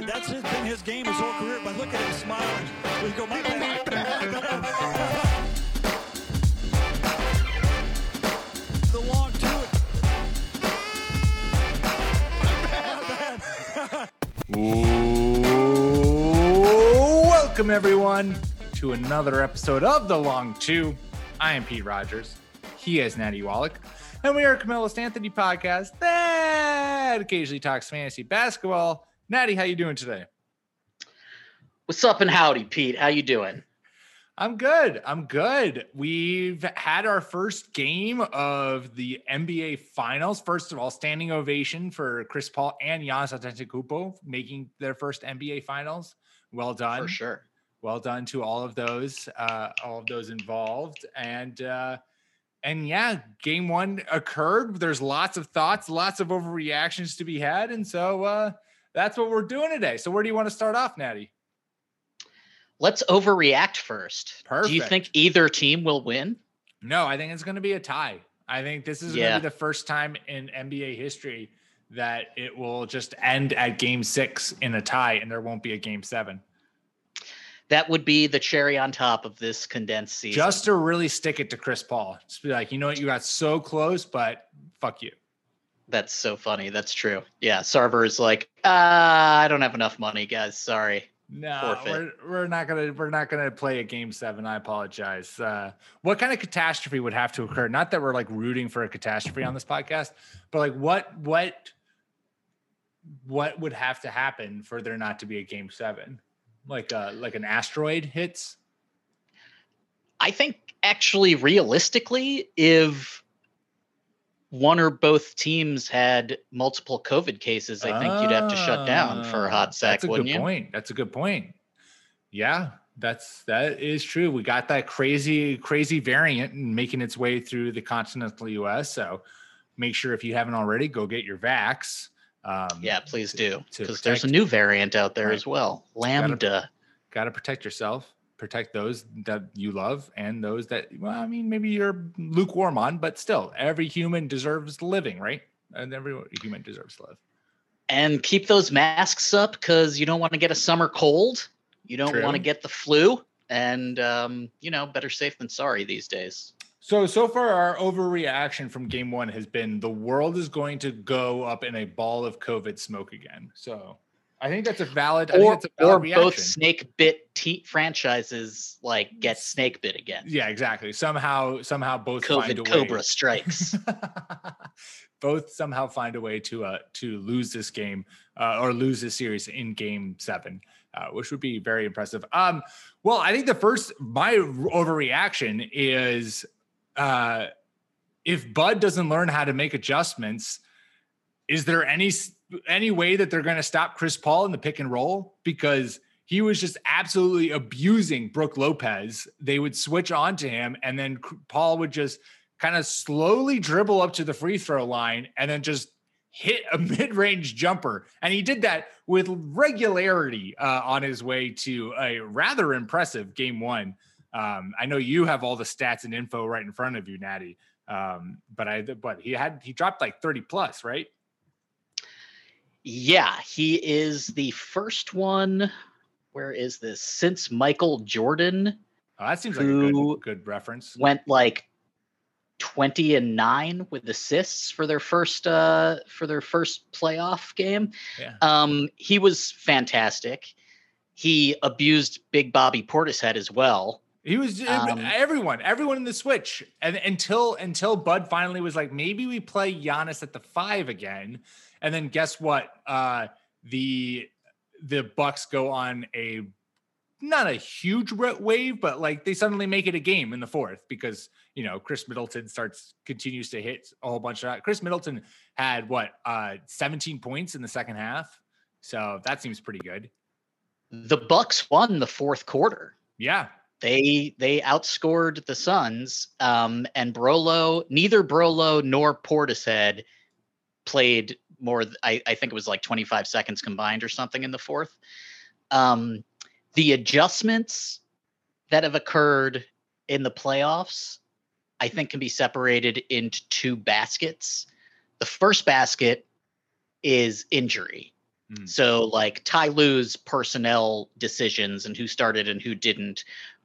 It. That's his, been his game his whole career. But look at him smiling. We go, my bad. the long two. Welcome, everyone, to another episode of The Long Two. I am Pete Rogers. He is Natty Wallach. And we are a Camillus Anthony podcast that occasionally talks fantasy basketball. Natty, how you doing today? What's up and howdy, Pete? How you doing? I'm good. I'm good. We've had our first game of the NBA Finals. First of all, standing ovation for Chris Paul and Giannis Antetokounmpo making their first NBA Finals. Well done. For sure. well done to all of those uh all of those involved and uh and yeah game one occurred there's lots of thoughts lots of overreactions to be had and so uh that's what we're doing today. So where do you want to start off natty? Let's overreact first. Do you think either team will win? no i think it's going to be a tie. I think this is going to be the first time in nba history that it will just end at game six in a tie and there won't be a game seven. That would be the cherry on top of this condensed season. just to really stick it to chris paul. Just be like you know what? You got so close but fuck you That's so funny. That's true. Yeah, Sarver is like, uh, I don't have enough money, guys. Sorry. No, forfeit. we're, we're not gonna we're not gonna play a game seven. I apologize. Uh, what kind of catastrophe would have to occur? Not that we're like rooting for a catastrophe on this podcast, but like what what what would have to happen for there not to be a game seven? Like uh like an asteroid hits. I think actually, realistically, if one or both teams had multiple COVID cases, I think you'd have to shut down for a Ah, hot sec, That's a wouldn't good you? point. That's a good point. Yeah, that's that is true. We got that crazy, crazy variant making its way through the continental US. So make sure if you haven't already, go get your vax. Um, Yeah, please do. Because there's a new variant out there Right. as well. Lambda. Got to protect yourself, protect those that you love, and those that, well, I mean, maybe you're lukewarm on, but still, every human deserves living, right? And every human deserves to live. and keep those masks up because you don't want to get a summer cold. You don't want to get the flu. And, um, you know, better safe than sorry these days. So so far, our overreaction from game one has been the world is going to go up in a ball of COVID smoke again. So I think that's a valid. I think Or, that's a valid or reaction. both snake bit te- franchises like get snake bit again. Yeah, exactly. Somehow, somehow both find a COVID way. Cobra strikes. both somehow find a way to uh to lose this game uh, or lose this series in game seven uh, which would be very impressive um well i think the first my overreaction is uh if bud doesn't learn how to make adjustments is there any s- any way that they're going to stop chris paul in the pick and roll because he was just absolutely abusing Brook Lopez. They would switch on to him, and then Paul would just kind of slowly dribble up to the free throw line and then just hit a mid-range jumper. And he did that with regularity uh, on his way to a rather impressive game one. Um, i know you have all the stats and info right in front of you natty um, but i but he had he dropped like 30 plus right yeah, he is the first one. Where is this? Since Michael Jordan oh, that seems like a good, good reference went like 20 and 9 with assists for their first uh for their first playoff game. yeah Um he was fantastic. He abused Big Bobby Portishead as well. He was Um, everyone, everyone in the switch, and until until Bud finally was like, maybe we play Giannis at the five again, and then guess what? Uh, the the Bucks go on a not a huge wave, but like they suddenly make it a game in the fourth because you know Khris Middleton starts continues to hit a whole bunch of. Khris Middleton had what uh 17 points in the second half, so that seems pretty good. The Bucks won the fourth quarter. Yeah, they they outscored the Suns, um, and Brolo neither Brolo nor Portishead played more. I, I think it was like 25 seconds combined or something in the fourth. Um, the adjustments that have occurred in the playoffs, I think, can be separated into two baskets. The first basket is injury. Mm. So, like Ty Lue's personnel decisions and who started and who didn't,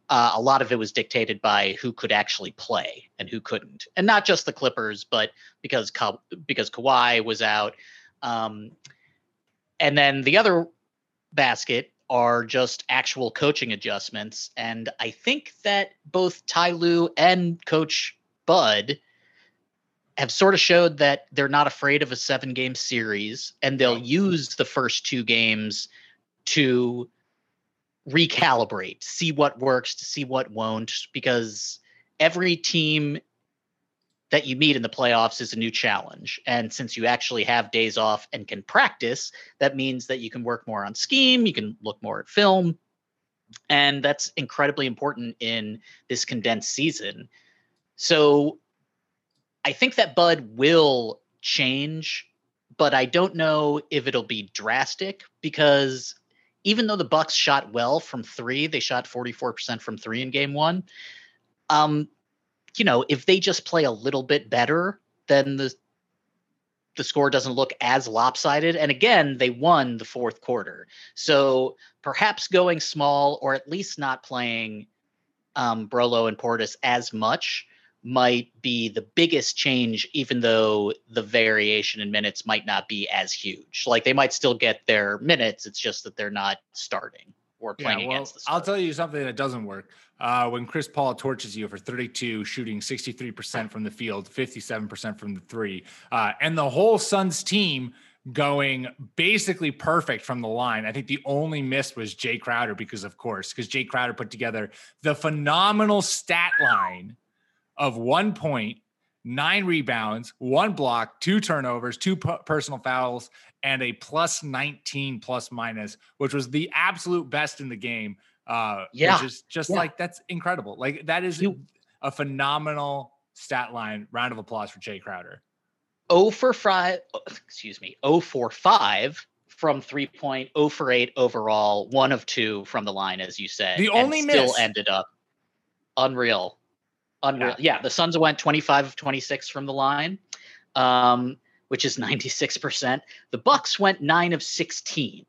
uh, a lot of it was dictated by who could actually play and who couldn't, and not just the Clippers, but because Ka- because Kawhi was out. Um, and then the other basket are just actual coaching adjustments. And I think that both Ty Lue and Coach Bud have sort of showed that they're not afraid of a seven game series and they'll use the first two games to recalibrate, see what works, to see what won't, because every team that you meet in the playoffs is a new challenge. And since you actually have days off and can practice, that means that you can work more on scheme, you can look more at film. And that's incredibly important in this condensed season. So I think that Bud will change, but I don't know if it'll be drastic because even though the Bucks shot well from 3, they shot 44% from 3 in game 1. Um you know, if they just play a little bit better, then the the score doesn't look as lopsided. And again, they won the fourth quarter. So perhaps going small or at least not playing um, Brolo and Portis as much might be the biggest change, even though the variation in minutes might not be as huge. Like they might still get their minutes. It's just that they're not starting or playing yeah, well, against the I'll tell you something that doesn't work. Uh, when Chris Paul torches you for 32, shooting 63% from the field, 57% from the three, uh, and the whole Suns team going basically perfect from the line. I think the only miss was Jay Crowder because, of course, because Jay Crowder put together the phenomenal stat line of one point, nine rebounds, one block, two turnovers, two personal fouls, and a plus 19 plus minus, which was the absolute best in the game. Uh, yeah. Which is just yeah. like, that's incredible. Like, that is you, a phenomenal stat line. Round of applause for Jay Crowder. Oh for five, excuse me, oh for five from three point, oh for eight overall, one of two from the line, as you said. The only still miss. ended up unreal. Unreal. Yeah. yeah, the Suns went 25 of 26 from the line. Um, which is 96%. The Bucks went 9 of 16,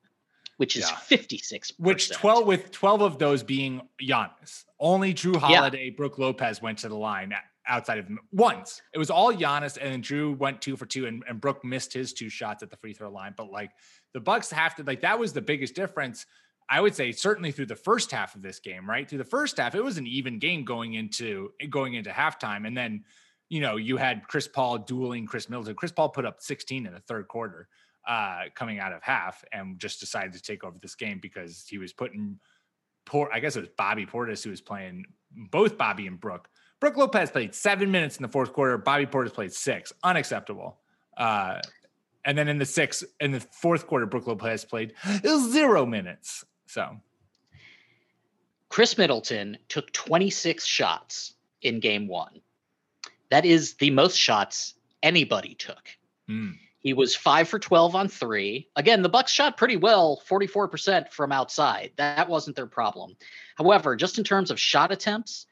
which is yeah. 56 Which 12 with 12 of those being Giannis. Only Jrue Holiday, yeah. Brook Lopez went to the line outside of once. It was all Giannis and then Jrue went 2 for 2 and, and Brook missed his two shots at the free throw line, but like the Bucks have to like that was the biggest difference. I would say certainly through the first half of this game, right? Through the first half, it was an even game going into going into halftime and then you know, you had Chris Paul dueling Khris Middleton. Chris Paul put up 16 in the third quarter, uh, coming out of half, and just decided to take over this game because he was putting poor. I guess it was Bobby Portis who was playing both Bobby and Brook. Brook Lopez played seven minutes in the fourth quarter. Bobby Portis played six. Unacceptable. Uh, and then in the sixth, in the fourth quarter, Brook Lopez played zero minutes. So Khris Middleton took 26 shots in game one. That is the most shots anybody took. Mm. He was five for 12 on three. Again, the Bucks shot pretty well, 44% from outside. That wasn't their problem. However, just in terms of shot attempts,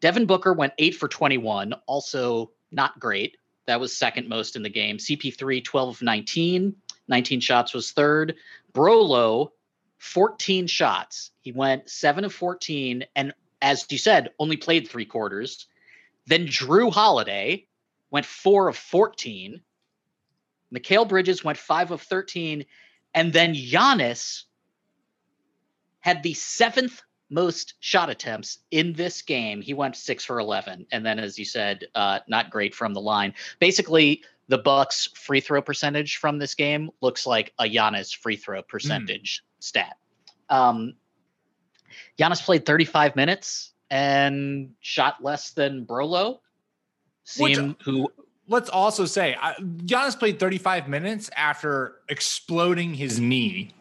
Devin Booker went eight for 21, also not great. That was second most in the game. CP3, 12 of 19. 19 shots was third. Brolo, 14 shots. He went seven of 14. And as you said, only played three quarters. Then Jrue Holiday went four of 14. Mikal Bridges went five of 13. And then Giannis had the seventh most shot attempts in this game. He went six for 11. And then, as you said, uh, not great from the line. Basically, the Bucks free throw percentage from this game looks like a Giannis free throw percentage mm. Stat. Um, Giannis played 35 minutes and shot less than Brolo. Which- who Let's also say I, Giannis played 35 minutes after exploding his knee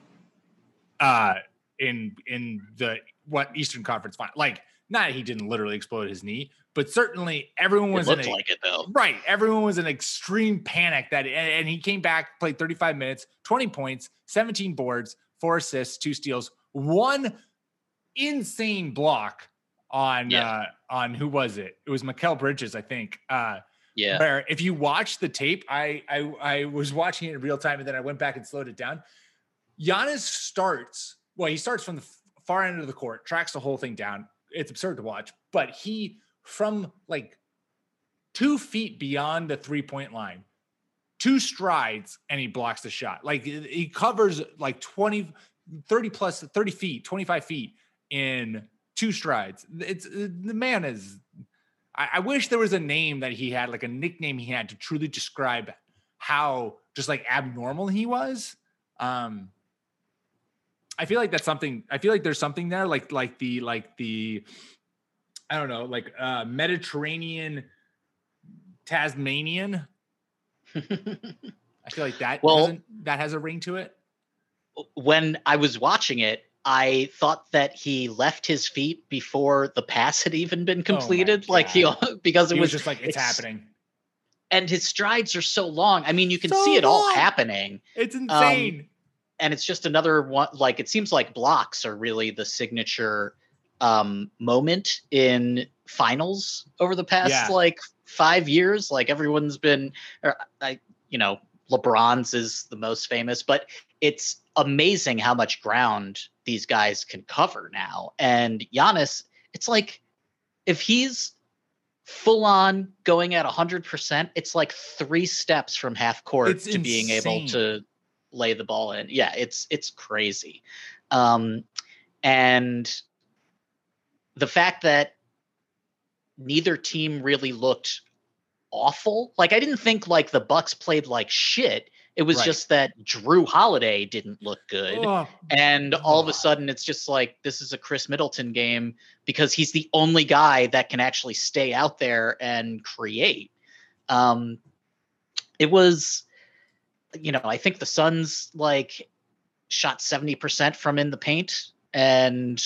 uh in in the what Eastern Conference final. Like not he didn't literally explode his knee, but certainly everyone it was in looked a, like it though. Right. Everyone was in extreme panic that, and, and he came back, played 35 minutes, 20 points, 17 boards, four assists, two steals, one insane block on, Yeah. uh, on who was it? It was Mikal Bridges, I think. Uh, Yeah. where if you watch the tape, I, I, I was watching it in real time and then I went back and slowed it down. Giannis starts, well, he starts from the far end of the court, tracks the whole thing down. It's absurd to watch, but he from like two feet beyond the three point line, two strides, and he blocks the shot. Like he covers like 20, 30 plus 30 feet, 25 feet in two strides. It's the man is. I, I wish there was a name that he had, like a nickname he had to truly describe how just like abnormal he was. Um, I feel like that's something. I feel like there's something there, like like the like the, I don't know, like uh Mediterranean, Tasmanian. I feel like that. Well- that has a ring to it. when I was watching it, I thought that he left his feet before the pass had even been completed. like he because it He was, was just like, it's, happening. and his strides are so long. I mean, you can So see it all happening. It's insane. and it's just another one like it seems like blocks are really the signature um moment in finals over the past Yeah. like five years like everyone's been or i you know lebron's is the most famous but it's amazing how much ground these guys can cover now and Giannis, it's like if he's full on going at 100% it's like three steps from half court It's to being able to lay the ball in. Yeah, it's it's crazy. Um and the fact that neither team really looked awful. Like I didn't think like the Bucks played like shit. It was Right. just that Jrue Holiday didn't look good. Oh, And all of a sudden, it's just like this is a Khris Middleton game because he's the only guy that can actually stay out there and create. Um, it was, you know, I think the Suns like shot 70% from in the paint and,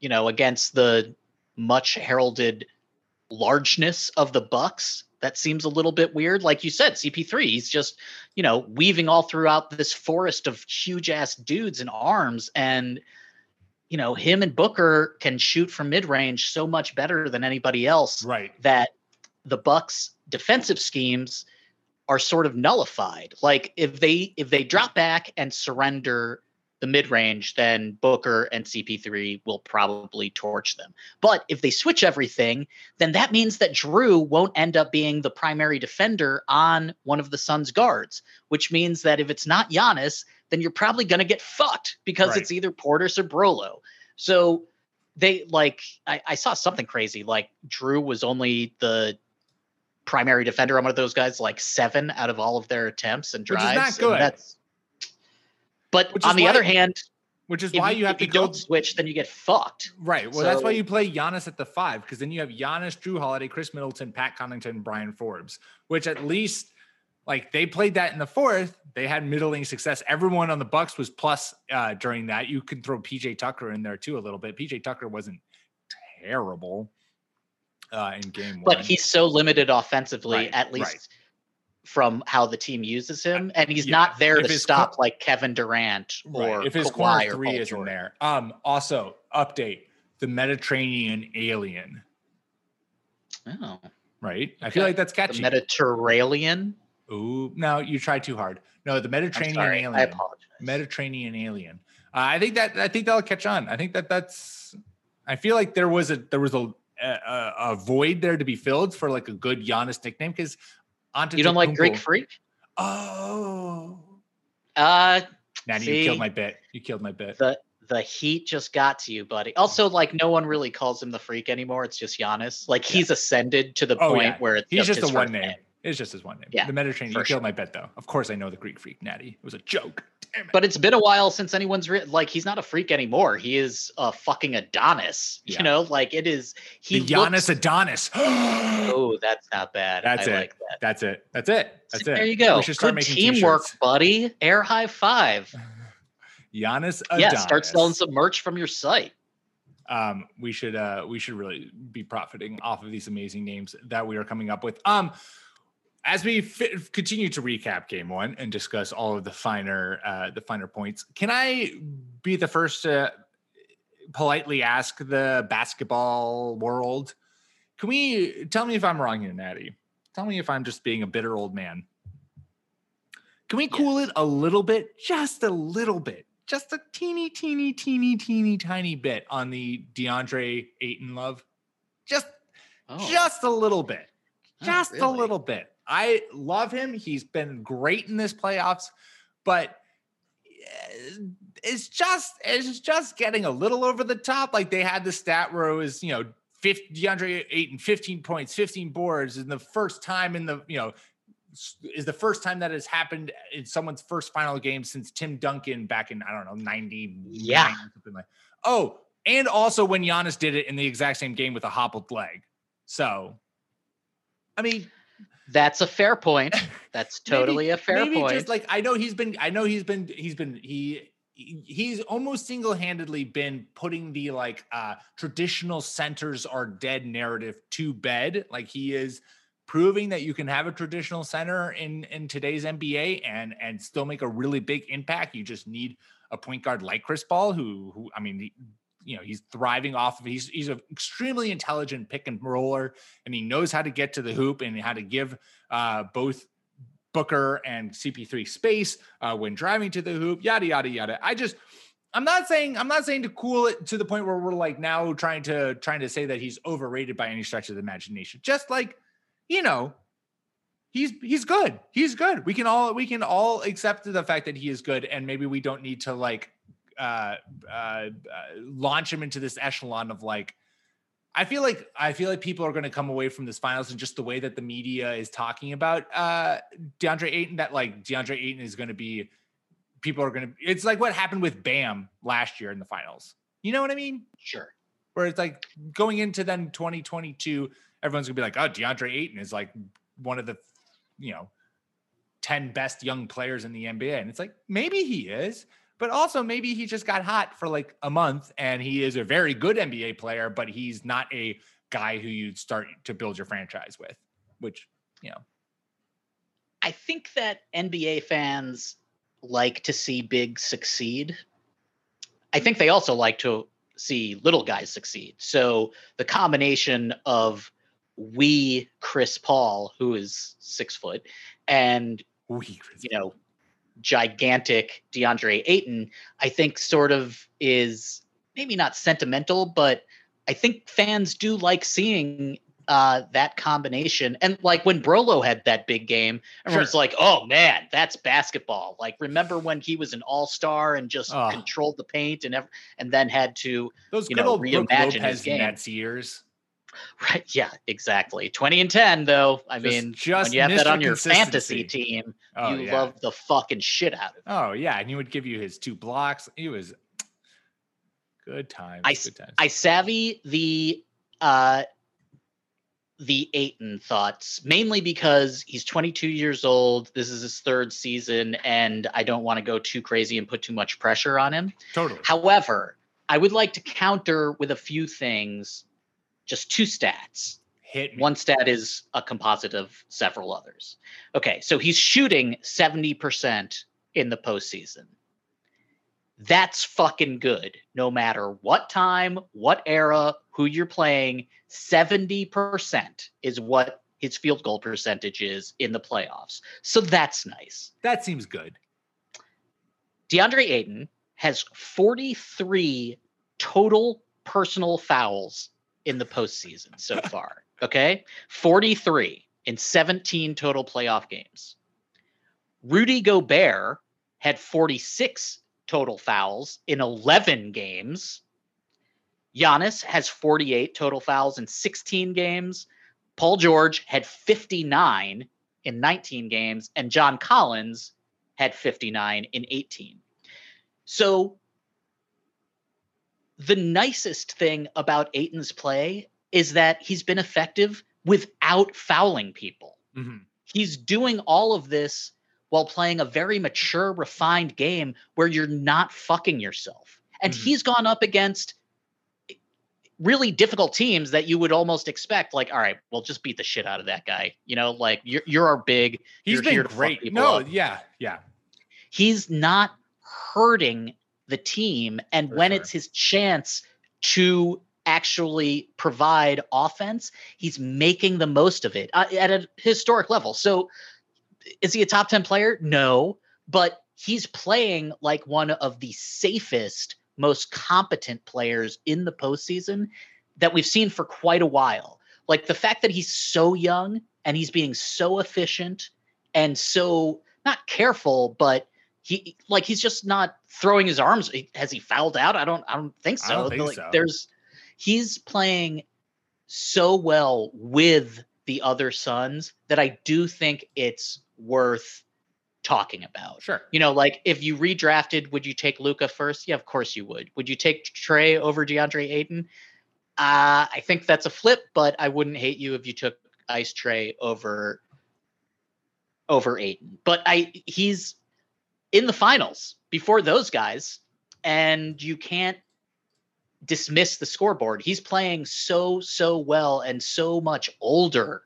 you know, against the much heralded largeness of the Bucks. That seems a little bit weird. Like you said, CP3, he's just, you know, weaving all throughout this forest of huge ass dudes and arms. And, you know, him and Booker can shoot from mid range so much better than anybody else right. that the Bucks defensive schemes are sort of nullified. Like if they if they drop back and surrender the mid range, then Booker and CP3 will probably torch them. But if they switch everything, then that means that Jrue won't end up being the primary defender on one of the Suns guards, which means that if it's not Giannis, then you're probably going to get fucked because Right. it's either Portis or Brolo. So they like I, I saw something crazy like Jrue was only the primary defender on one of those guys like seven out of all of their attempts and Which is drives. not and good. that's but Which on the why- other hand, Which is if why you, you have to you go don't switch, then you get fucked. Right. Well, that's why you play Giannis at the five, because then you have Giannis, Jrue Holiday, Khris Middleton, Pat Connaughton, Bryn Forbes, which at least like they played that in the fourth. They had middling success. Everyone on the Bucks was plus uh, during that. You can throw PJ Tucker in there too a little bit. PJ Tucker wasn't terrible uh, in game one. But he's so limited offensively, Right, at right. From how the team uses him, and he's yeah, not there if to stop like Kevin Durant or right. if his Kawhi three Paul isn't George. there. Um, also update the Mediterranean alien. Oh, Right. I feel like that's the catchy. Mediterranean. Ooh, no, you tried too hard. No, the Mediterranean sorry, alien. I apologize. Mediterranean alien. Uh, I think that I think that'll catch on. I think that that's. I feel like there was a there was a a, a void there to be filled for like a good Giannis nickname because you don't like Greek Freak? Oh, Uh, Natty, See? you killed my bit. You killed my bit. the the heat just got to you, buddy. Also, like no one really calls him the freak anymore. It's just Giannis. Like he's ascended to the Oh point yeah, where it's he's just, a one name. It's just his one name. Yeah, the Mediterranean. You killed my bet though. Of course, I know the Greek freak, Natty. It was a joke. Damn it. But it's been a while since anyone's re- like he's not a freak anymore. He is a fucking Adonis. Yeah. You know, like it is. He the Giannis looks- Adonis. Oh, that's not bad. That's I it. like that. That's it. That's it. That's it. There you go. We should start Good making teamwork, t-shirts. buddy. Air high five. Giannis Yeah, start selling some merch from your site. um we should uh we should really be profiting off of these amazing names that we are coming up with um as we fi- continue to recap game one and discuss all of the finer uh the finer points can i be the first to politely ask the basketball world can we tell me if i'm wrong here natty tell me if i'm just being a bitter old man can we cool it a little bit just a little bit just a teeny, teeny, teeny, teeny, tiny bit on the DeAndre Ayton love. Just, Oh, just a little bit. Oh, Just a little bit. I love him. He's been great in this playoffs, but eh, it's just it's just getting a little over the top. Like they had the stat where it was, you know, 50, DeAndre Ayton, 15 points, 15 boards, and the first time in the, you know, is the first time that has happened in someone's first final game since Tim Duncan back in I don't know 90 Yeah. something like. Oh, and also when Giannis did it in the exact same game with a hobbled leg. So, I mean, That's a fair point. That's totally a fair maybe point. Just like I know he's been, I know he's been, he's been, he he- he's almost single-handedly been putting the like uh traditional centers are dead narrative to bed. Like he is proving that you can have a traditional center in in today's NBA and and still make a really big impact. You just need a point guard like Chris Paul, who who I mean, you know, he's thriving off of. He's he's an extremely intelligent pick and roller, and he knows how to get to the hoop and how to give uh, both Booker and CP3 space uh, when driving to the hoop. Yada yada yada. I just. I'm not saying I'm not saying to cool it to the point where we're like now trying to trying to say that he's overrated by any stretch of the imagination. Just like, you know, he's he's good. He's good. We can all we can all accept the fact that he is good, and maybe we don't need to like uh, uh, launch him into this echelon of like. I feel like I feel like people are going to come away from this finals and just the way that the media is talking about uh, DeAndre Ayton. That like DeAndre Ayton is going to be. People are going to. It's like what happened with Bam last year in the finals. You know what I mean? sure. where it's like going into then 2022, everyone's gonna be like, oh, DeAndre Ayton is like one of the, you know, 10 best young players in the NBA. And it's like, maybe he is, but also maybe he just got hot for like a month and he is a very good NBA player, but he's not a guy who you'd start to build your franchise with, which, you know, I think that NBA fans like to see big succeed. I think they also like to see little guys succeed. So the combination of we Chris Paul, who is six foot, and we, you know, gigantic DeAndre Ayton, I think sort of is maybe not sentimental, but I think fans do like seeing uh, that combination. And like when Brolo had that big game, everyone's Sure. like, "Oh man, that's basketball!" Like remember when he was an all star and just Oh. controlled the paint and ev- and then had to those You good know, old Brook reimagine his game. Nets years. right, yeah, exactly. Twenty and ten though. I Just- mean, just when you have that on your fantasy team, Oh, you yeah. love the fucking shit out of it. Oh yeah, and he would give you his two blocks. He was good times. I good times. I savvy the uh the Ayton thoughts mainly because he's 22 years old. This is his third season, and I don't want to go too crazy and put too much pressure on him. totally. However, I would like to counter with a few things, just two stats. Hit me. One stat is a composite of several others. Okay, so he's shooting 70% in the postseason. That's fucking good. No matter what time, what era, who you're playing, 70% is what his field goal percentage is in the playoffs. So that's nice. That seems good. DeAndre Ayton has 43 total personal fouls in the postseason so far. Okay. 43 in 17 total playoff games. Rudy Gobert had 46 total fouls in 11 games. Giannis has 48 total fouls in 16 games. Paul George had 59 in 19 games, and John Collins had 59 in 18. So the nicest thing about Ayton's play is that he's been effective without fouling people. Mhm. He's doing all of this while playing a very mature, refined game where you're not fucking yourself. And Mhm. he's gone up against really difficult teams that you would almost expect like all right well just beat the shit out of that guy you know like you're, you're our big He's you're been here to fuck great. people No, up. yeah, yeah. he's not hurting the team and For when sure. it's his chance to actually provide offense he's making the most of it uh, at a historic level. So is he a top 10 player? No but he's playing like one of the safest most competent players in the postseason that we've seen for quite a while. Like the fact that he's so young and he's being so efficient and so not careful but he like he's just not throwing his arms has he fouled out i don't i don't think so don't think Like, so. there's he's playing so well with the other sons that i do think it's worth talking about Sure. you know like if you redrafted would you take luka first yeah of course you would would you take trae over deandre ayton uh, i think that's a flip but i wouldn't hate you if you took ice trae over over Ayton. But I he's in the finals before those guys, and you can't dismiss the scoreboard. He's playing so so well and so much older,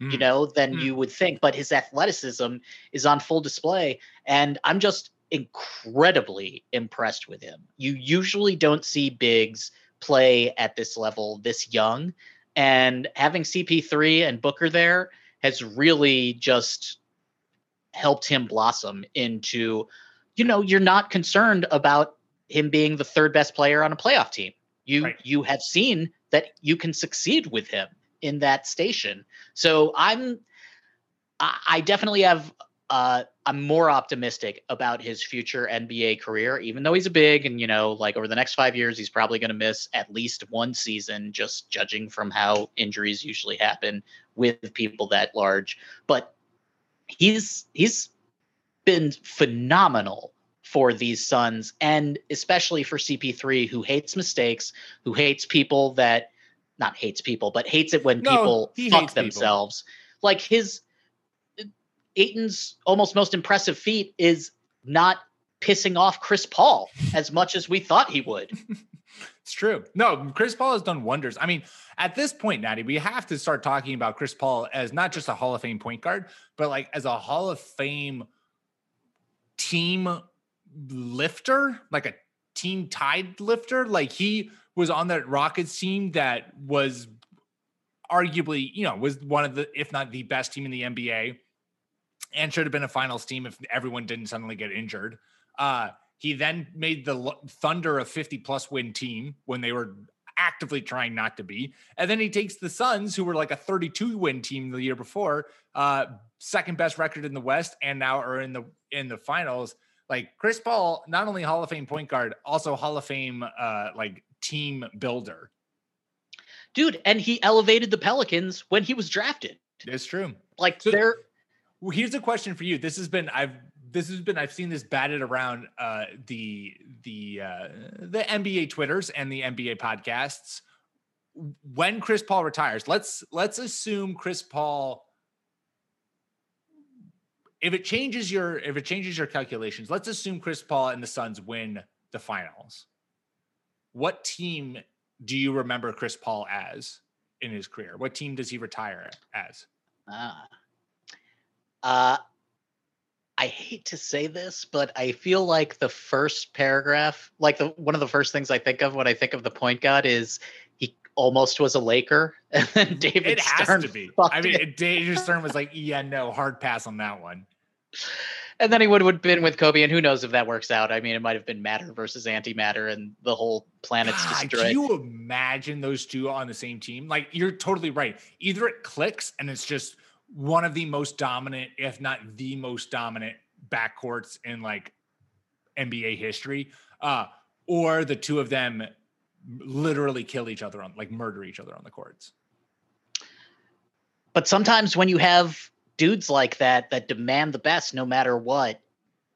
you Mm. know, than Mm. you would think. But his athleticism is on full display, and I'm just incredibly impressed with him. You usually don't see bigs play at this level this young, and having CP3 and Booker there has really just helped him blossom into you know you're not concerned about him being the third best player on a playoff team. You Right. you have seen that you can succeed with him in that station. So i'm i, definitely have uh i'm more optimistic about his future nba career even though he's a big and you know like over the next five years he's probably going to miss at least one season just judging from how injuries usually happen with people that large. But he's he's been phenomenal for these Suns and especially for CP3 who hates mistakes, who hates people that not hates people, but hates it when No, people fuck hates people. themselves. Like his Ayton's almost most impressive feat is not pissing off Chris Paul as much as we thought he would. It's true. No, Chris Paul has done wonders. I mean, at this point, Natty, we have to start talking about Chris Paul as not just a Hall of Fame point guard, but like as a Hall of Fame team lifter, like a team tide lifter. Like he was on that Rockets team that was arguably, you know, was one of the, if not the best team in the NBA and should have been a finals team if everyone didn't suddenly get injured. Uh, he then made the Thunder a 50 plus win team when they were actively trying not to be. And then he takes the Suns, who were like a 32 win team the year before, uh, second best record in the West, and now are in the in the finals. Like Chris Paul, not only Hall of Fame point guard, also Hall of Fame uh, like team builder. Dude, and he elevated the Pelicans when he was drafted. It's true. Like So- they're here's a question for you. This has been I've this has been I've seen this batted around uh the the uh the NBA Twitters and the NBA podcasts. When Chris Paul retires, let's let's assume Chris Paul if it changes your if it changes your calculations, let's assume Chris Paul and the Suns win the finals. What team do you remember Chris Paul as in his career? What team does he retire as? Ah. Uh, I hate to say this, but I feel like the first paragraph, like the one of the first things I think of when I think of the point guard is he almost was a Laker, and then David it has Stern to be. I mean, it, David Stern was like, "Yeah, no, hard pass on that one." and then he would have been with Kobe, and who knows if that works out? I mean, it might have been matter versus antimatter, and the whole planet's God, destroyed. can you imagine those two on the same team? Like, you're totally right. Either it clicks and it's just one of the most dominant, if not the most dominant, backcourts in like NBA history, uh, or the two of them literally kill each other on, like, murder each other on the courts. but sometimes when you have dudes like that that demand the best no matter what,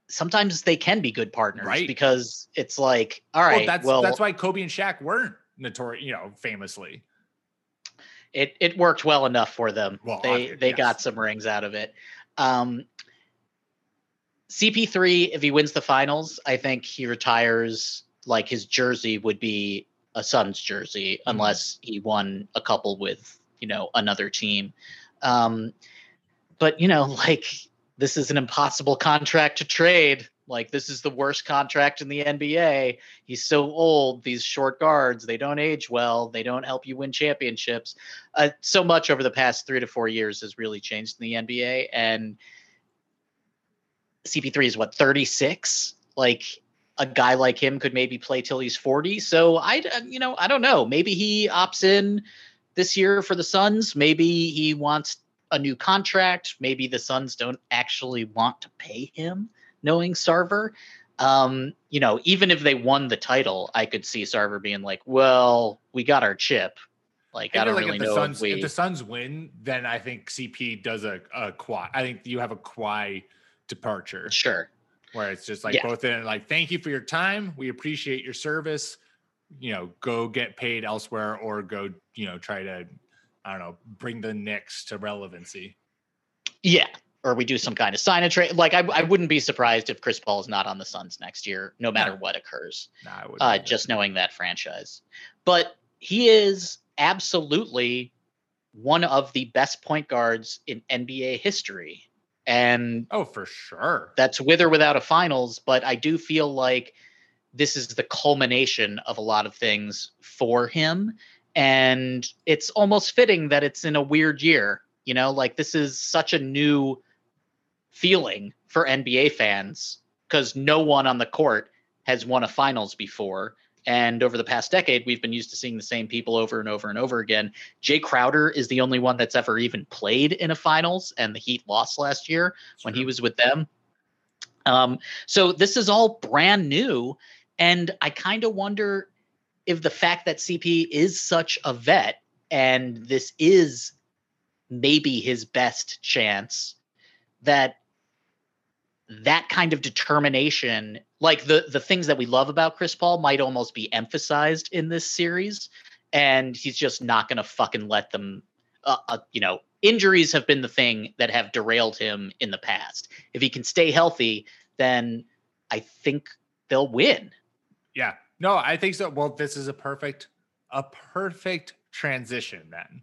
sometimes they can be good partners Right. because it's like, all right, well, that's well, that's why Kobe and Shaq weren't notorious, you know, famously. It it worked well enough for them. Well, they they yes. got some rings out of it. Um, CP3, if he wins the finals, I think he retires. Like his jersey would be a Suns jersey, Mm-hmm. unless he won a couple with you know another team. Um, but you know, like this is an impossible contract to trade. Like this is the worst contract in the NBA. He's so old. These short guards, they don't age well. They don't help you win championships. Uh, so much over the past three to four years has really changed in the NBA. And CP3 is what 36. Like a guy like him could maybe play till he's 40. So I, uh, you know, I don't know. Maybe he opts in this year for the Suns. Maybe he wants a new contract. Maybe the Suns don't actually want to pay him, knowing Sarver. Um, you know, even if they won the title, I could see Sarver being like, "Well, we got our chip." Like I, feel don't like really if the know Suns if we. if the Suns win, then I think CP does a, a quad. I think you have a Kawhi departure sure. where it's just like Yeah. both in like thank you for your time, we appreciate your service. You know, go get paid elsewhere or go, you know, try to I don't know, bring the Knicks to relevancy. Yeah. Or we do some kind of sign a trade. Like I, I wouldn't be surprised if Chris Paul is not on the Suns next year, no matter No. what occurs. Nah, I wouldn't Uh, just knowing that franchise. But he is absolutely one of the best point guards in NBA history. And oh for sure. that's with or without a finals, but I do feel like this is the culmination of a lot of things for him. And it's almost fitting that it's in a weird year. You know, like this is such a new feeling for NBA fans because no one on the court has won a finals before. And over the past decade, we've been used to seeing the same people over and over and over again. Jay Crowder is the only one that's ever even played in a finals, and the Heat lost last year when he was with them. Um, so this is all brand new. And I kind of wonder if the fact that CP is such a vet and this is maybe his best chance, that that kind of determination, like the the things that we love about Chris Paul, might almost be emphasized in this series, and he's just not going to fucking let them. Uh, uh, you know, injuries have been the thing that have derailed him in the past. If he can stay healthy, then I think they'll win. Yeah. No, I think so. Well, this is a perfect, a perfect transition then.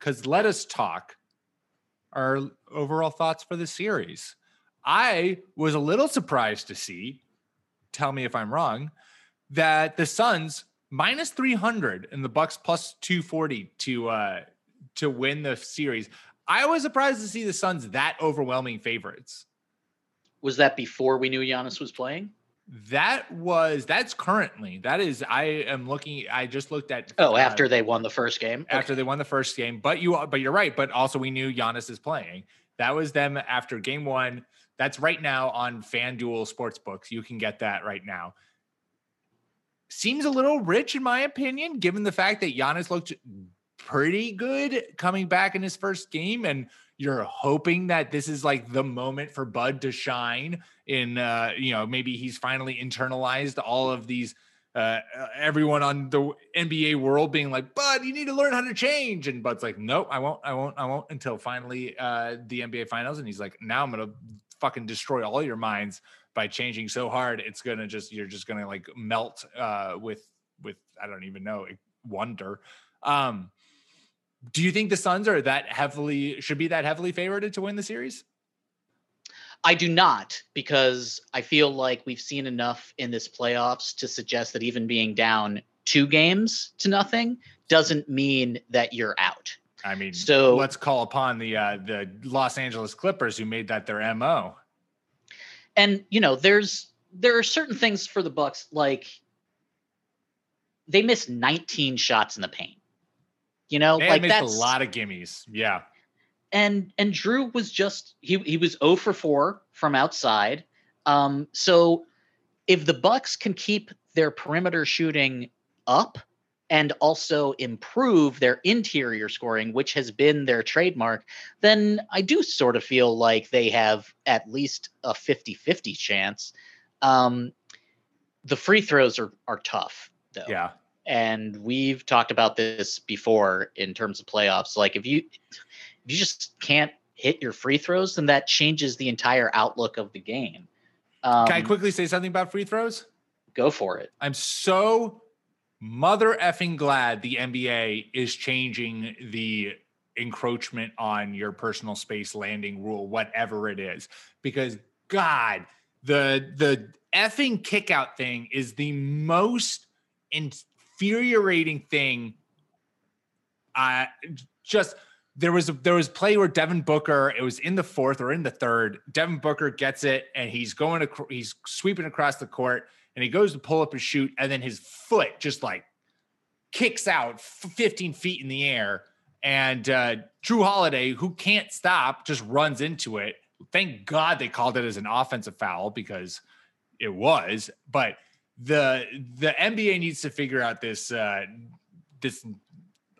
Because let us talk our overall thoughts for the series. I was a little surprised to see, tell me if I'm wrong, that the Suns minus 300 and the Bucks plus 240 to uh to win the series. I was surprised to see the Suns that overwhelming favorites. Was that before we knew Giannis was playing? That was that's currently that is I am looking I just looked at Oh, uh, after they won the first game. after they won the first game. But you, but you're right. But also, we knew Giannis is playing. That was them after game one. That's right now on FanDuel Sportsbooks. You can get that right now. Seems a little rich, in my opinion, given the fact that Giannis looked pretty good coming back in his first game, and you're hoping that this is like the moment for Bud to shine. In uh, you know, maybe he's finally internalized all of these uh, everyone on the NBA world being like, "Bud, you need to learn how to change." And Bud's like, "Nope, I won't, I won't, I won't." Until finally, uh, the NBA Finals, and he's like, "Now I'm gonna fucking destroy all your minds by changing so hard. It's gonna just, you're just gonna like melt uh, with, with I don't even know, wonder." Um, do you think the Suns are that heavily should be that heavily favored to win the series? I do not because I feel like we've seen enough in this playoffs to suggest that even being down two games to nothing doesn't mean that you're out. I mean, so let's call upon the uh, the Los Angeles Clippers who made that their mo. And you know, there's there are certain things for the Bucks like they missed 19 shots in the paint. You know, they like that's a lot of gimmies. Yeah and and Jrue was just he he was 0 for 4 from outside. Um, so if the Bucks can keep their perimeter shooting up and also improve their interior scoring, which has been their trademark, then I do sort of feel like they have at least a 50-50 chance. Um, the free throws are are tough though. Yeah. And we've talked about this before in terms of playoffs. Like if you if you just can't hit your free throws, then that changes the entire outlook of the game. Um, Can I quickly say something about free throws? Go for it. I'm so mother effing glad the NBA is changing the encroachment on your personal space landing rule, whatever it is, because God, the the effing kickout thing is the most infuriating thing. I just there was a, there was play where Devin Booker, it was in the fourth or in the third. Devin Booker gets it and he's going to he's sweeping across the court and he goes to pull up and shoot and then his foot just like kicks out 15 feet in the air and uh, Jrue Holiday, who can't stop, just runs into it. Thank God they called it as an offensive foul because it was. But the the NBA needs to figure out this uh, this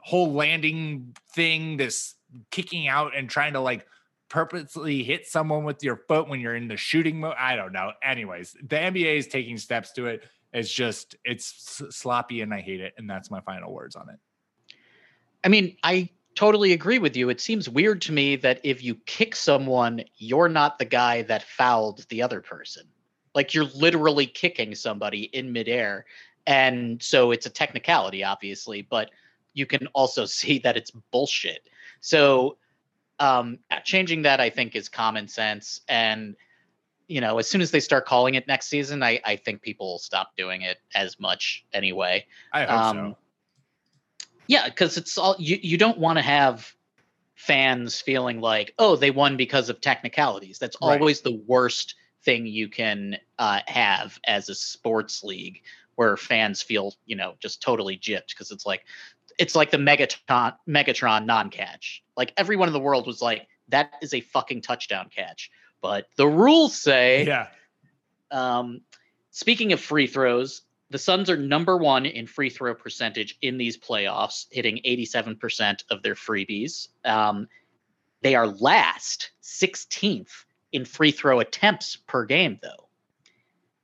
whole landing thing, this kicking out and trying to like purposely hit someone with your foot when you're in the shooting mode. I don't know. Anyways, the NBA is taking steps to it. It's just it's sloppy and I hate it. And that's my final words on it. I mean, I totally agree with you. It seems weird to me that if you kick someone, you're not the guy that fouled the other person. Like you're literally kicking somebody in midair. And so it's a technicality, obviously, but you can also see that it's bullshit. So um, changing that, I think, is common sense. And you know, as soon as they start calling it next season, I, I think people will stop doing it as much anyway. I hope um, so. Yeah, because it's all you. You don't want to have fans feeling like, oh, they won because of technicalities. That's right. always the worst thing you can uh, have as a sports league where fans feel, you know, just totally gypped because it's like, it's like the Megatron Megatron non-catch. Like everyone in the world was like, that is a fucking touchdown catch. But the rules say, yeah. Um, speaking of free throws, the Suns are number one in free throw percentage in these playoffs, hitting 87% of their freebies. Um, they are last, 16th in free throw attempts per game, though.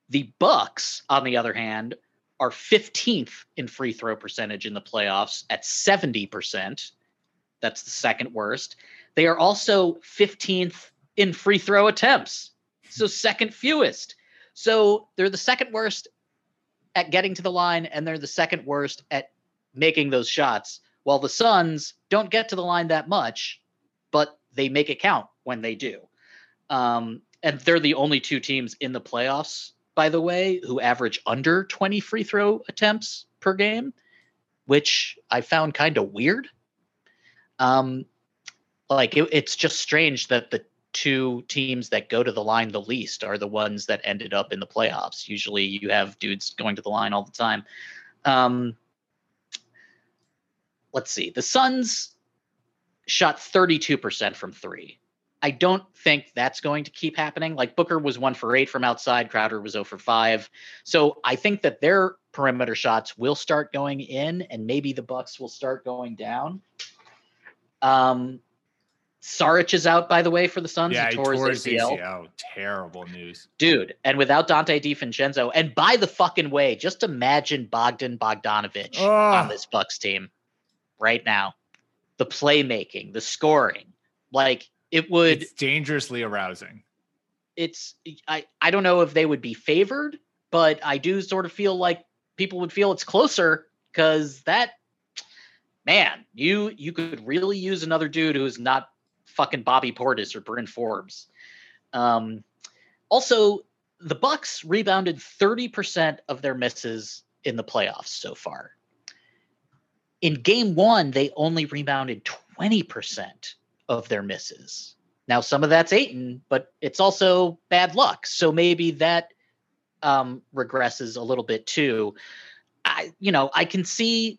The Bucks, on the other hand, are 15th in free throw percentage in the playoffs at 70%. That's the second worst. They are also 15th in free throw attempts. So second fewest. So they're the second worst at getting to the line and they're the second worst at making those shots. While the Suns don't get to the line that much, but they make it count when they do. Um, and they're the only two teams in the playoffs by the way, who average under 20 free throw attempts per game, which I found kind of weird. Um, like it, it's just strange that the two teams that go to the line the least are the ones that ended up in the playoffs. Usually, you have dudes going to the line all the time. Um, let's see. The Suns shot 32% from three. I don't think that's going to keep happening. Like Booker was one for eight from outside, Crowder was 0 for five. So I think that their perimeter shots will start going in, and maybe the Bucks will start going down. Um, Saric is out, by the way, for the Suns. Yeah, he tore his ACL. ACL. Terrible news. Dude, and without Donte DiVincenzo, and by the fucking way, just imagine Bogdan Bogdanovich on this Bucks team right now. The playmaking, the scoring. Like it would It's dangerously arousing. it's I, I don't know if they would be favored, but I do sort of feel like people would feel it's closer because that man, you you could really use another dude who's not fucking Bobby Portis or Bryn Forbes. Um, also, the Bucks rebounded 30% of their misses in the playoffs so far. In game one, they only rebounded 20% of their misses. Now, some of that's Ayton, but it's also bad luck. So maybe that um, regresses a little bit too. I, you know, I can see,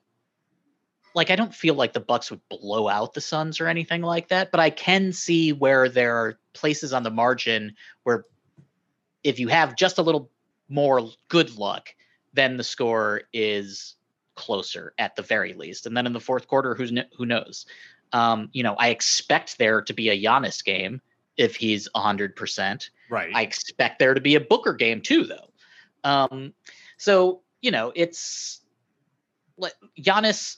like, I don't feel like the Bucks would blow out the Suns or anything like that, but I can see where there are places on the margin where if you have just a little more good luck, then the score is closer at the very least. And then in the fourth quarter, who's who knows? Um, you know, I expect there to be a Giannis game if he's 100%. Right. I expect there to be a Booker game too, though. Um, so, you know, it's like Giannis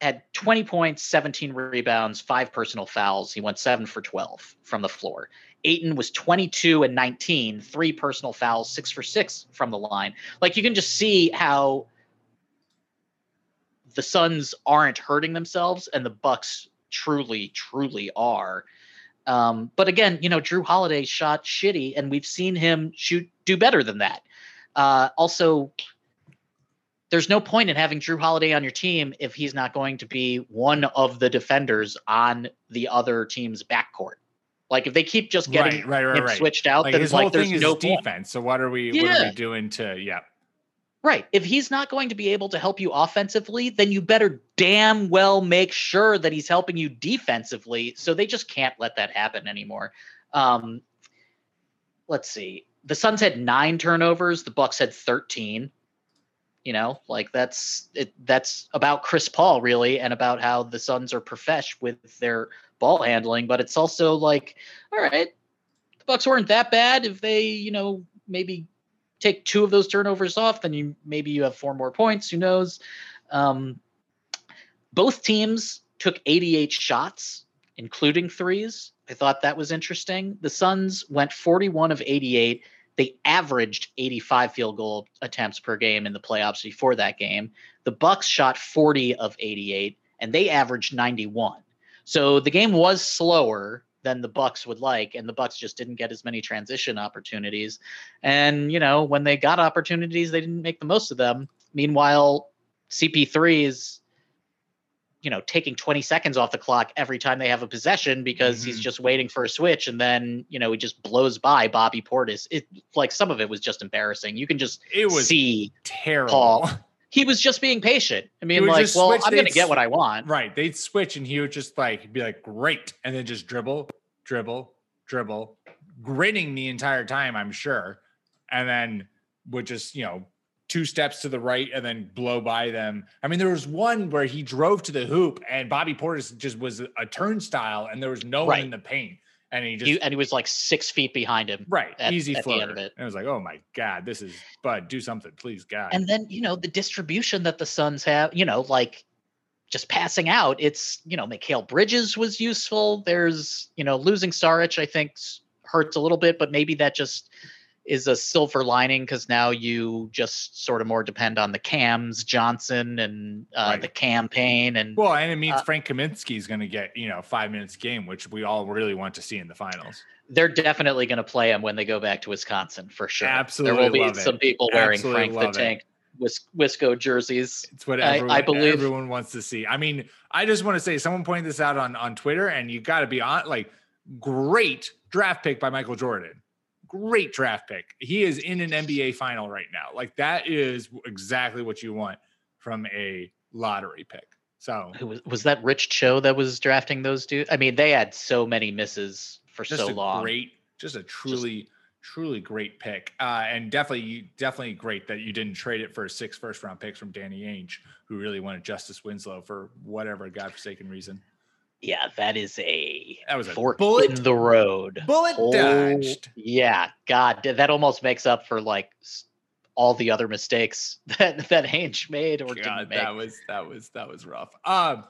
had 20 points, 17 rebounds, five personal fouls. He went seven for 12 from the floor. Ayton was 22 and 19, three personal fouls, six for six from the line. Like you can just see how the Suns aren't hurting themselves and the Bucks truly, truly are. Um, but again, you know, Jrue Holiday shot shitty, and we've seen him shoot do better than that. Uh, also, there's no point in having Jrue Holiday on your team if he's not going to be one of the defenders on the other team's backcourt. Like if they keep just getting right, right, right, him right. switched out, Like then his like whole there's thing is no point. defense. So what are we? What are Yeah. we doing to? Yeah. Right. If he's not going to be able to help you offensively, then you better damn well make sure that he's helping you defensively. So they just can't let that happen anymore. Um, let's see. The Suns had nine turnovers. The Bucks had thirteen. You know, like that's it. That's about Chris Paul really, and about how the Suns are profesh with their ball handling. But it's also like, all right, the Bucks weren't that bad. If they, you know, maybe take two of those turnovers off, then you maybe you have four more points. Who knows? Um, both teams took 88 shots, including threes. I thought that was interesting. The Suns went 41 of 88. They averaged 85 field goal attempts per game in the playoffs before that game. The Bucks shot 40 of 88 and they averaged 91. So the game was slower than the Bucks would like and the Bucks just didn't get as many transition opportunities. And you know, when they got opportunities, they didn't make the most of them. Meanwhile, CP3 is you know taking 20 seconds off the clock every time they have a possession because he's Mhm. just waiting for a switch and then you know he just blows by Bobby Portis. It like some of it was just embarrassing. You can just It was see terrible. Paul. he was just being patient. I mean, like, well, switch, I'm gonna get what I want. Right. They'd switch and he would just like be like, great. And then just dribble, dribble, dribble, grinning the entire time, I'm sure. And then would just, you know, two steps to the right and then blow by them. I mean, there was one where he drove to the hoop and Bobby Portis just was a turnstile and there was no one in the paint. And he just He, and he was like six feet behind him. right, at- easy at floater. it. And it was like, oh my God, this is Bud, do something, please, God. And then, you know, the distribution that the Suns have, you know, like just passing out, it's, you know, Mikal Bridges was useful. There's, you know, losing Saric, I think hurts a little bit, but maybe that just is a silver lining because now you just sort of more depend on the cams, Johnson and uh, Right. the Cam Payne. And Well, and it means Uh, Frank Kaminsky is going to get, you know, five minutes game, which we all really want to see in the finals. they're definitely going to play him when they go back to Wisconsin for sure. Absolutely There will be love it. some people wearing Absolutely Frank the it. Tank Wis- Wisco jerseys. It's what I- I believe- everyone wants to see. I mean, I just want to say, someone pointed this out on on Twitter, and you got to be on. Like, great draft pick by Michael Jordan. Great draft pick. He is in an NBA final right now. Like that is exactly what you want from a lottery pick. So was, was that Rich Cho that was drafting those dudes? I mean, they had so many misses for just so a long. great, just a truly, truly great pick. Uh, and definitely, definitely great that you didn't trade it for six first round picks from Danny Ainge, who really wanted Justice Winslow for whatever godforsaken reason. Yeah, that is a That was a fork bullet- in the road. bullet Oh, dodged. Yeah, God, that almost makes up for like all the other mistakes that that Ainge made or God, didn't make. that was that was that was rough. Um,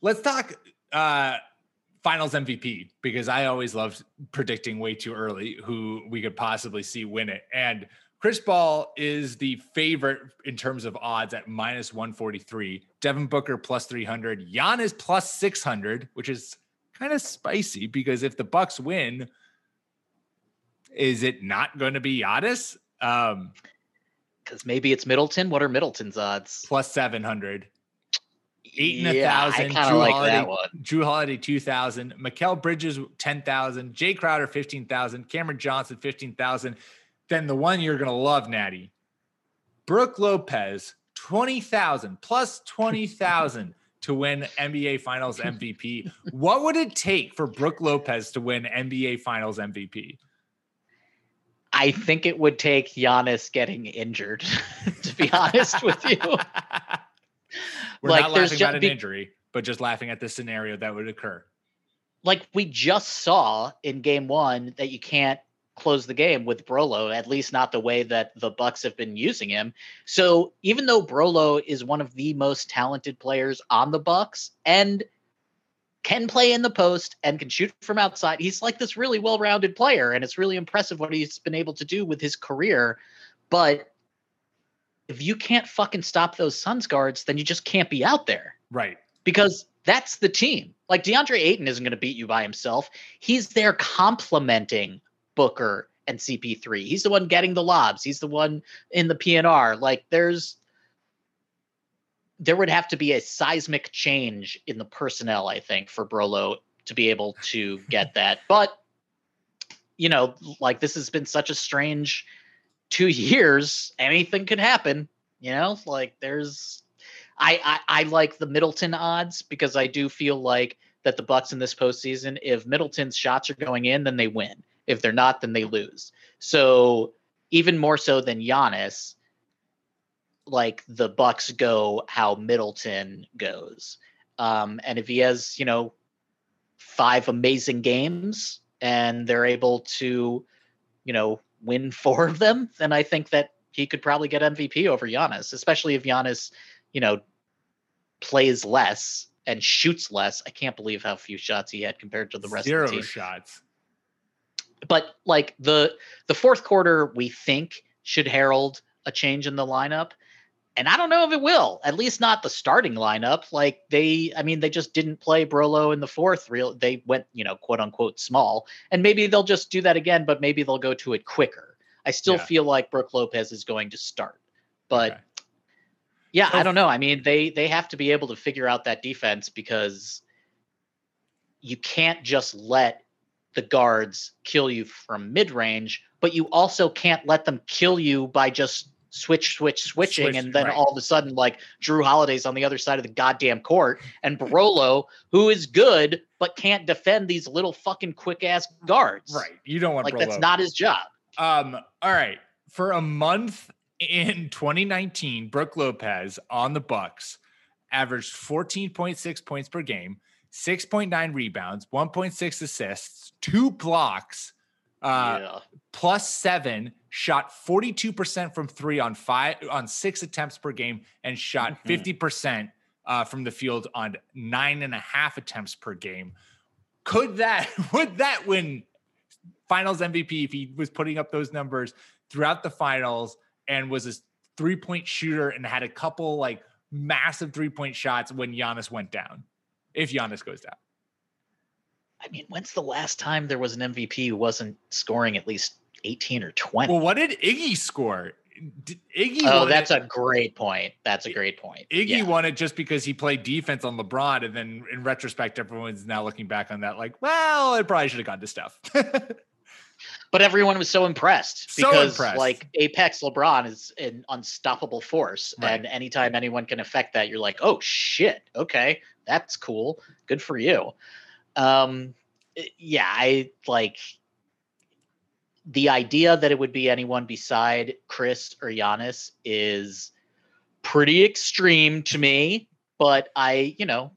let's talk uh finals MVP because I always loved predicting way too early who we could possibly see win it. And Chris Paul is the favorite in terms of odds at minus 143. Devin Booker plus 300. Giannis plus 600, which is kind of spicy because if the Bucks win, is it not going to be Giannis? Um, Because maybe it's Middleton. What are Middleton's odds? plus 700. Eight and a Yeah, thousand. Jrue like Holiday, that one. Jrue Holiday, 2,000. Mikal Bridges, 10,000. Jae Crowder, 15,000. Cameron Johnson, 15,000. Then the one you're going to love, Natty. Brook Lopez, 20,000 plus 20,000 to win NBA Finals MVP. what would it take for Brook Lopez to win NBA Finals MVP? I think it would take Giannis getting injured, to be honest with you. We're Like, not laughing about an be- injury, but just laughing at the scenario that would occur. Like we just saw in game one that you can't close the game with Brolo, at least not the way that the Bucks have been using him. So even though Brolo is one of the most talented players on the Bucks and can play in the post and can shoot from outside, he's like this really well-rounded player, and it's really impressive what he's been able to do with his career. But if you can't fucking stop those Suns guards, then you just can't be out there Right. because that's the team. Like DeAndre Ayton isn't going to beat you by himself. He's there complementing Booker and CP3. He's the one getting the lobs. He's the one in the PNR. Like there's there would have to be a seismic change in the personnel, I think, for Brolo to be able to get that. But you know, like this has been such a strange two years. Anything could happen. You know, like there's I, I I like the Middleton odds because I do feel like that the Bucks in this postseason, if Middleton's shots are going in, then they win. If they're not, then they lose. So even more so than Giannis, like the Bucks go how Middleton goes. Um, and if he has, you know, five amazing games and they're able to, you know, win four of them, then I think that he could probably get MVP over Giannis, especially if Giannis, you know, plays less and shoots less. I can't believe how few shots he had compared to the rest Zero of the team. shots. But like the the fourth quarter, we think should herald a change in the lineup. And I don't know if it will, at least not the starting lineup. Like they, I mean, they just didn't play Brolo in the fourth. Real, they went, you know, quote unquote small, and maybe they'll just do that again. But maybe they'll go to it quicker. I still Yeah. feel like Brook Lopez is going to start, but Okay. yeah, So- I don't know. I mean, they they have to be able to figure out that defense because you can't just let the guards kill you from mid range, but you also can't let them kill you by just switch, switch, switching, Switch, and then right. all of a sudden, like Jrue Holiday's on the other side of the goddamn court, and Brolo, who is good but can't defend these little fucking quick ass guards. Right. You don't want Like Brolo. that's not his job. Um, all right. For a month in 2019, Brook Lopez on the Bucks averaged 14.6 points per game, 6.9 rebounds, 1.6 assists, two blocks, uh, yeah. plus seven, shot 42% from three on five on six attempts per game, and shot Mhm. 50% uh, from the field on nine and a half attempts per game. Could that would that win finals MVP if he was putting up those numbers throughout the finals and was a three point shooter and had a couple like massive three point shots when Giannis went down? If Giannis goes down. I mean, when's the last time there was an MVP who wasn't scoring at least 18 or 20? Well, what did Iggy score? Did Iggy oh, that's it- a great point. That's a great point. Iggy Yeah. won it just because he played defense on LeBron, and then in retrospect, everyone's now looking back on that like, well, it probably should have gone to Steph. But everyone was so impressed So because impressed. like Apex LeBron is an unstoppable force. Right. And anytime anyone can affect that, you're like, oh shit, okay, that's cool. Good for you. Um yeah, I like the idea that it would be anyone beside Chris or Giannis is pretty extreme to me, but I, you know,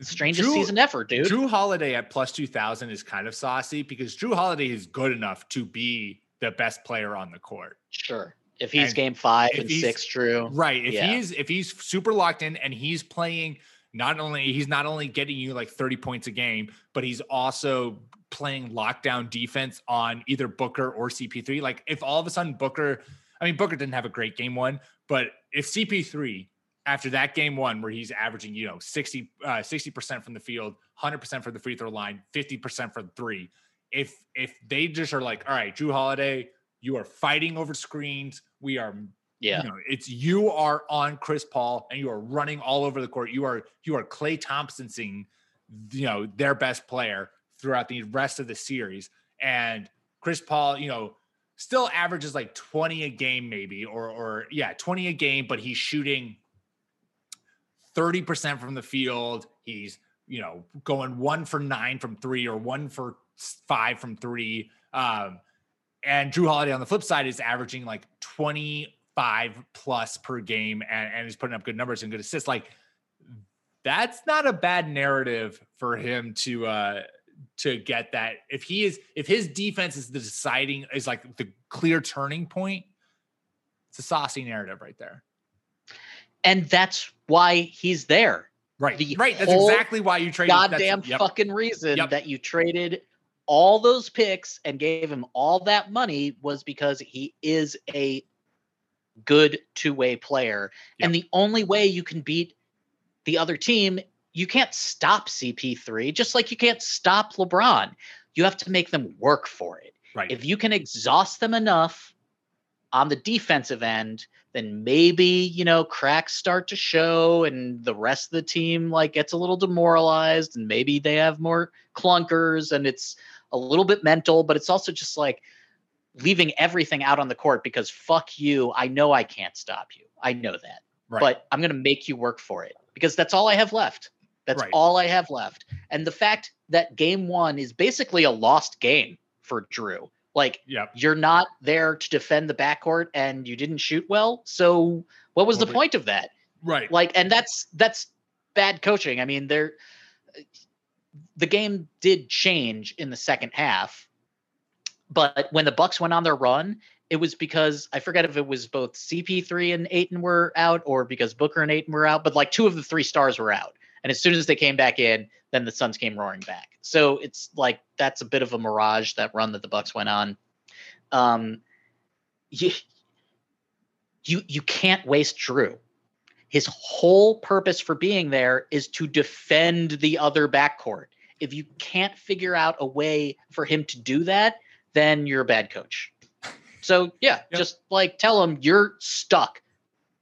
strangest Jrue- season ever, dude. Jrue Holiday at plus 2000 is kind of saucy because Jrue Holiday is good enough to be the best player on the court. Sure. If he's And game five and six, Jrue. Right. If Yeah. he's if he's super locked in and he's playing not only he's not only getting you like 30 points a game, but he's also playing lockdown defense on either Booker or CP3. Like if all of a sudden Booker, I mean Booker didn't have a great game one, but if CP3 after that game one where he's averaging, you know, 60 uh 60% from the field, 100% for the free throw line, 50% from three. If if they just are like, all right, Jrue Holiday, you are fighting over screens. We are Yeah. you know, it's you are on Chris Paul and you are running all over the court. You are you are Klay Thompson seeing, you know, their best player throughout the rest of the series. And Chris Paul, you know, still averages like 20 a game, maybe, or or yeah, 20 a game, but he's shooting 30% from the field. He's, you know, going one for nine from three or one for five from three. Um, and Jrue Holiday on the flip side is averaging like 25 plus per game and, and is putting up good numbers and good assists. Like that's not a bad narrative for him to uh to get that. If he is if his defense is the deciding is like the clear turning point, it's a saucy narrative right there. And that's why he's there. Right. The right. That's exactly why you traded Goddamn yep. fucking reason Yep. that you traded all those picks and gave him all that money was because he is a good two-way player. And the only way you can beat the other team, you can't stop CP3, just like you can't stop LeBron. You have to make them work for it. Right. If you can exhaust them enough on the defensive end, then maybe, you know, cracks start to show and the rest of the team like gets a little demoralized and maybe they have more clunkers and it's a little bit mental, but it's also just like leaving everything out on the court because fuck you. I know I can't stop you. I know that. Right. But I'm going to make you work for it because that's all I have left. That's Right. all I have left. And the fact that game one is basically a lost game for Jrue. Like, Yep. you're not there to defend the backcourt and you didn't shoot well. So, what was Well, the but- point of that? Right. Like, and that's that's bad coaching. I mean, there the game did change in the second half, but when the Bucks went on their run, it was because I forget if it was both CP3 and Ayton were out or because Booker and Ayton were out, but like two of the three stars were out. And as soon as they came back in, then the Suns came roaring back. So it's like that's a bit of a mirage that run that the Bucks went on. Um, you you you can't waste Jrue. His whole purpose for being there is to defend the other backcourt. If you can't figure out a way for him to do that, then you're a bad coach. So yeah, just like tell him you're stuck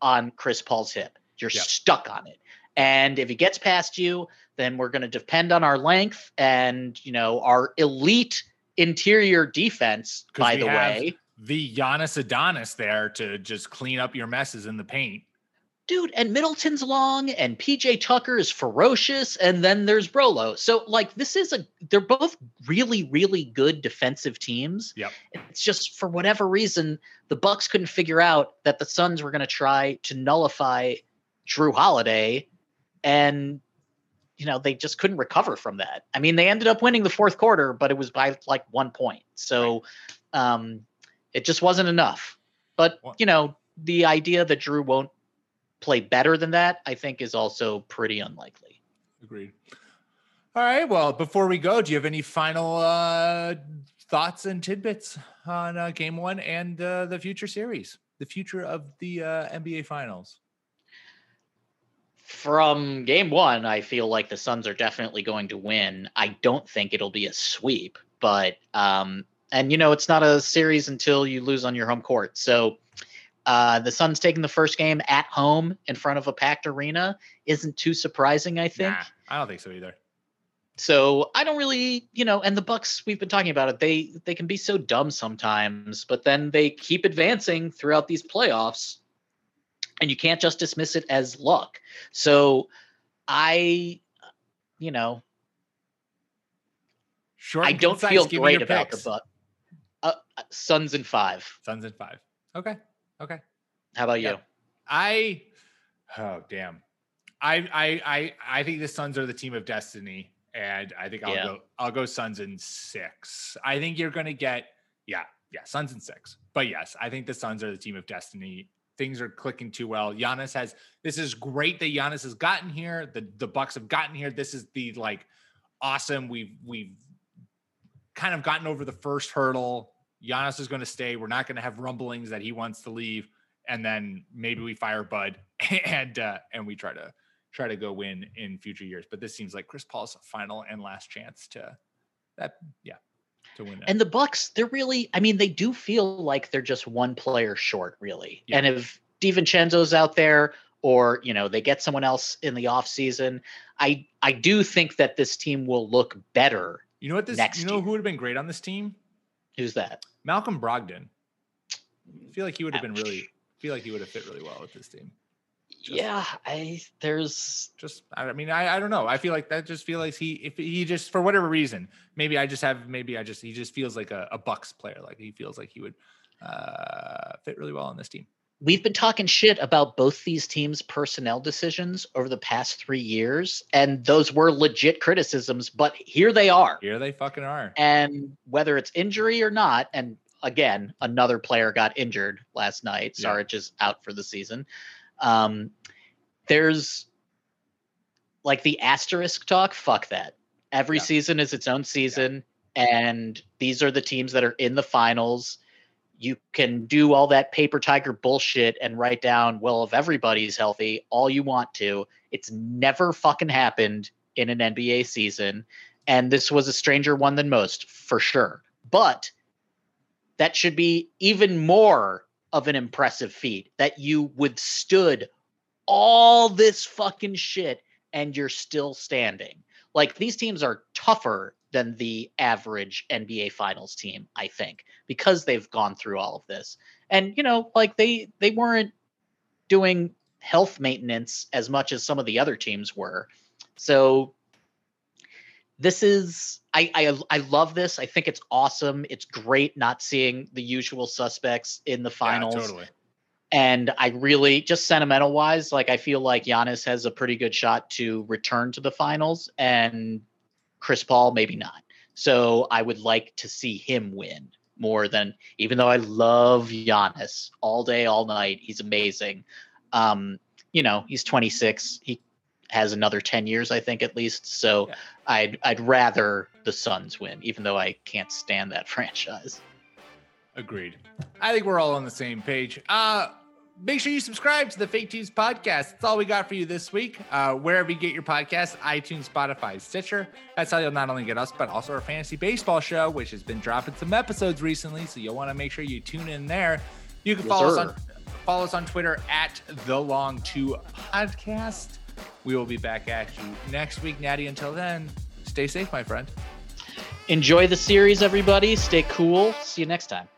on Chris Paul's hip. You're Yep. stuck on it. And if he gets past you, then we're going to depend on our length and you know our elite interior defense, By we the have way, the Giannis Adonis there to just clean up your messes in the paint. Dude, and Middleton's long, and PJ Tucker is ferocious, and then there's Brolo. So like this is a they're both really really good defensive teams. Yeah, It's just for whatever reason the Bucks couldn't figure out that the Suns were going to try to nullify Jrue Holiday, and you know they just couldn't recover from that. I mean, they ended up winning the fourth quarter, but it was by like one point. So um, it just wasn't enough. But you know, the idea that Jrue won't play better than that, I think, is also pretty unlikely. Agreed. All right. Well, before we go, do you have any final uh, thoughts and tidbits on uh, Game One and uh, the future series, the future of the uh, NBA Finals? From game one, I feel like the Suns are definitely going to win. I don't think it'll be a sweep, but um, and you know it's not a series until you lose on your home court. So uh, the Suns taking the first game at home in front of a packed arena isn't too surprising. I think. Nah, I don't think so either. So I don't really, you know, and the Bucks we've been talking about it. They they can be so dumb sometimes, but then they keep advancing throughout these playoffs, and you can't just dismiss it as luck. So I, you know, Short I don't concise, feel great about picks. the Bucks. Uh, Suns in five. Suns in five. Okay. Okay. How about you? Yeah. I oh damn. I I I I think the Suns are the team of destiny, and I think I'll Yeah. go I'll go Suns in six. I think you're gonna get yeah yeah Suns in six. But yes, I think the Suns are the team of destiny. Things are clicking too well. Giannis has this is great that Giannis has gotten here. The the Bucks have gotten here. This is the like awesome. We've we've kind of gotten over the first hurdle. Giannis is going to stay. We're not going to have rumblings that he wants to leave, and then maybe we fire Bud and uh, and we try to try to go win in future years. But this seems like Chris Paul's final and last chance to that. Yeah, to win. That. And the Bucks, they're really, I mean, they do feel like they're just one player short, really. Yeah. And if DiVincenzo's out there or, you know, they get someone else in the offseason, I I do think that this team will look better. you know what this? next You know year. who would have been great on this team? Who's that? Malcolm Brogdon. I feel like he would have been really. Feel like he would have fit really well with this team. Just- yeah, I there's just I mean I, I don't know I feel like that just feels like he if he just for whatever reason maybe I just have maybe I just he just feels like a, a Bucks player like he feels like he would uh fit really well on this team we've been talking shit about both these teams' personnel decisions over the past three years, and those were legit criticisms, but here they are. here they fucking are And whether it's injury or not, and again, another player got injured last night. Yeah. Sarge is out for the season. Um, there's like the asterisk talk. Fuck that. Every Yeah. season is its own season, and these are the teams that are in the finals. You can do all that paper tiger bullshit and write down, well, if everybody's healthy, all you want to. It's never fucking happened in an NBA season. And this was a stranger one than most, for sure. But that should be even more of an impressive feat that you withstood all this fucking shit and you're still standing. Like these teams are tougher than the average NBA finals team, I think, because they've gone through all of this. And you know, like they they weren't doing health maintenance as much as some of the other teams were. So this is I, I I love this. I think it's awesome. It's great not seeing the usual suspects in the finals. yeah, totally And I really just sentimental wise, like I feel like Giannis has a pretty good shot to return to the finals and Chris Paul maybe not. So I would like to see him win more than even though I love Giannis all day, all night. He's amazing. Um, you know, he's 26. He has another 10 years, I think, at least. So Yeah. I'd I'd rather the Suns win, even though I can't stand that franchise. Agreed. I think we're all on the same page. Uh make sure you subscribe to the Fake Teams podcast. That's all we got for you this week. Uh, wherever you get your podcasts, iTunes, Spotify, Stitcher. That's how you'll not only get us, but also our fantasy baseball show, which has been dropping some episodes recently. So you'll want to make sure you tune in there. You can Yes, follow us on follow us on Twitter at the Long Two Podcast. We will be back at you next week, Natty. Until then, stay safe, my friend. Enjoy the series, everybody. Stay cool. See you next time.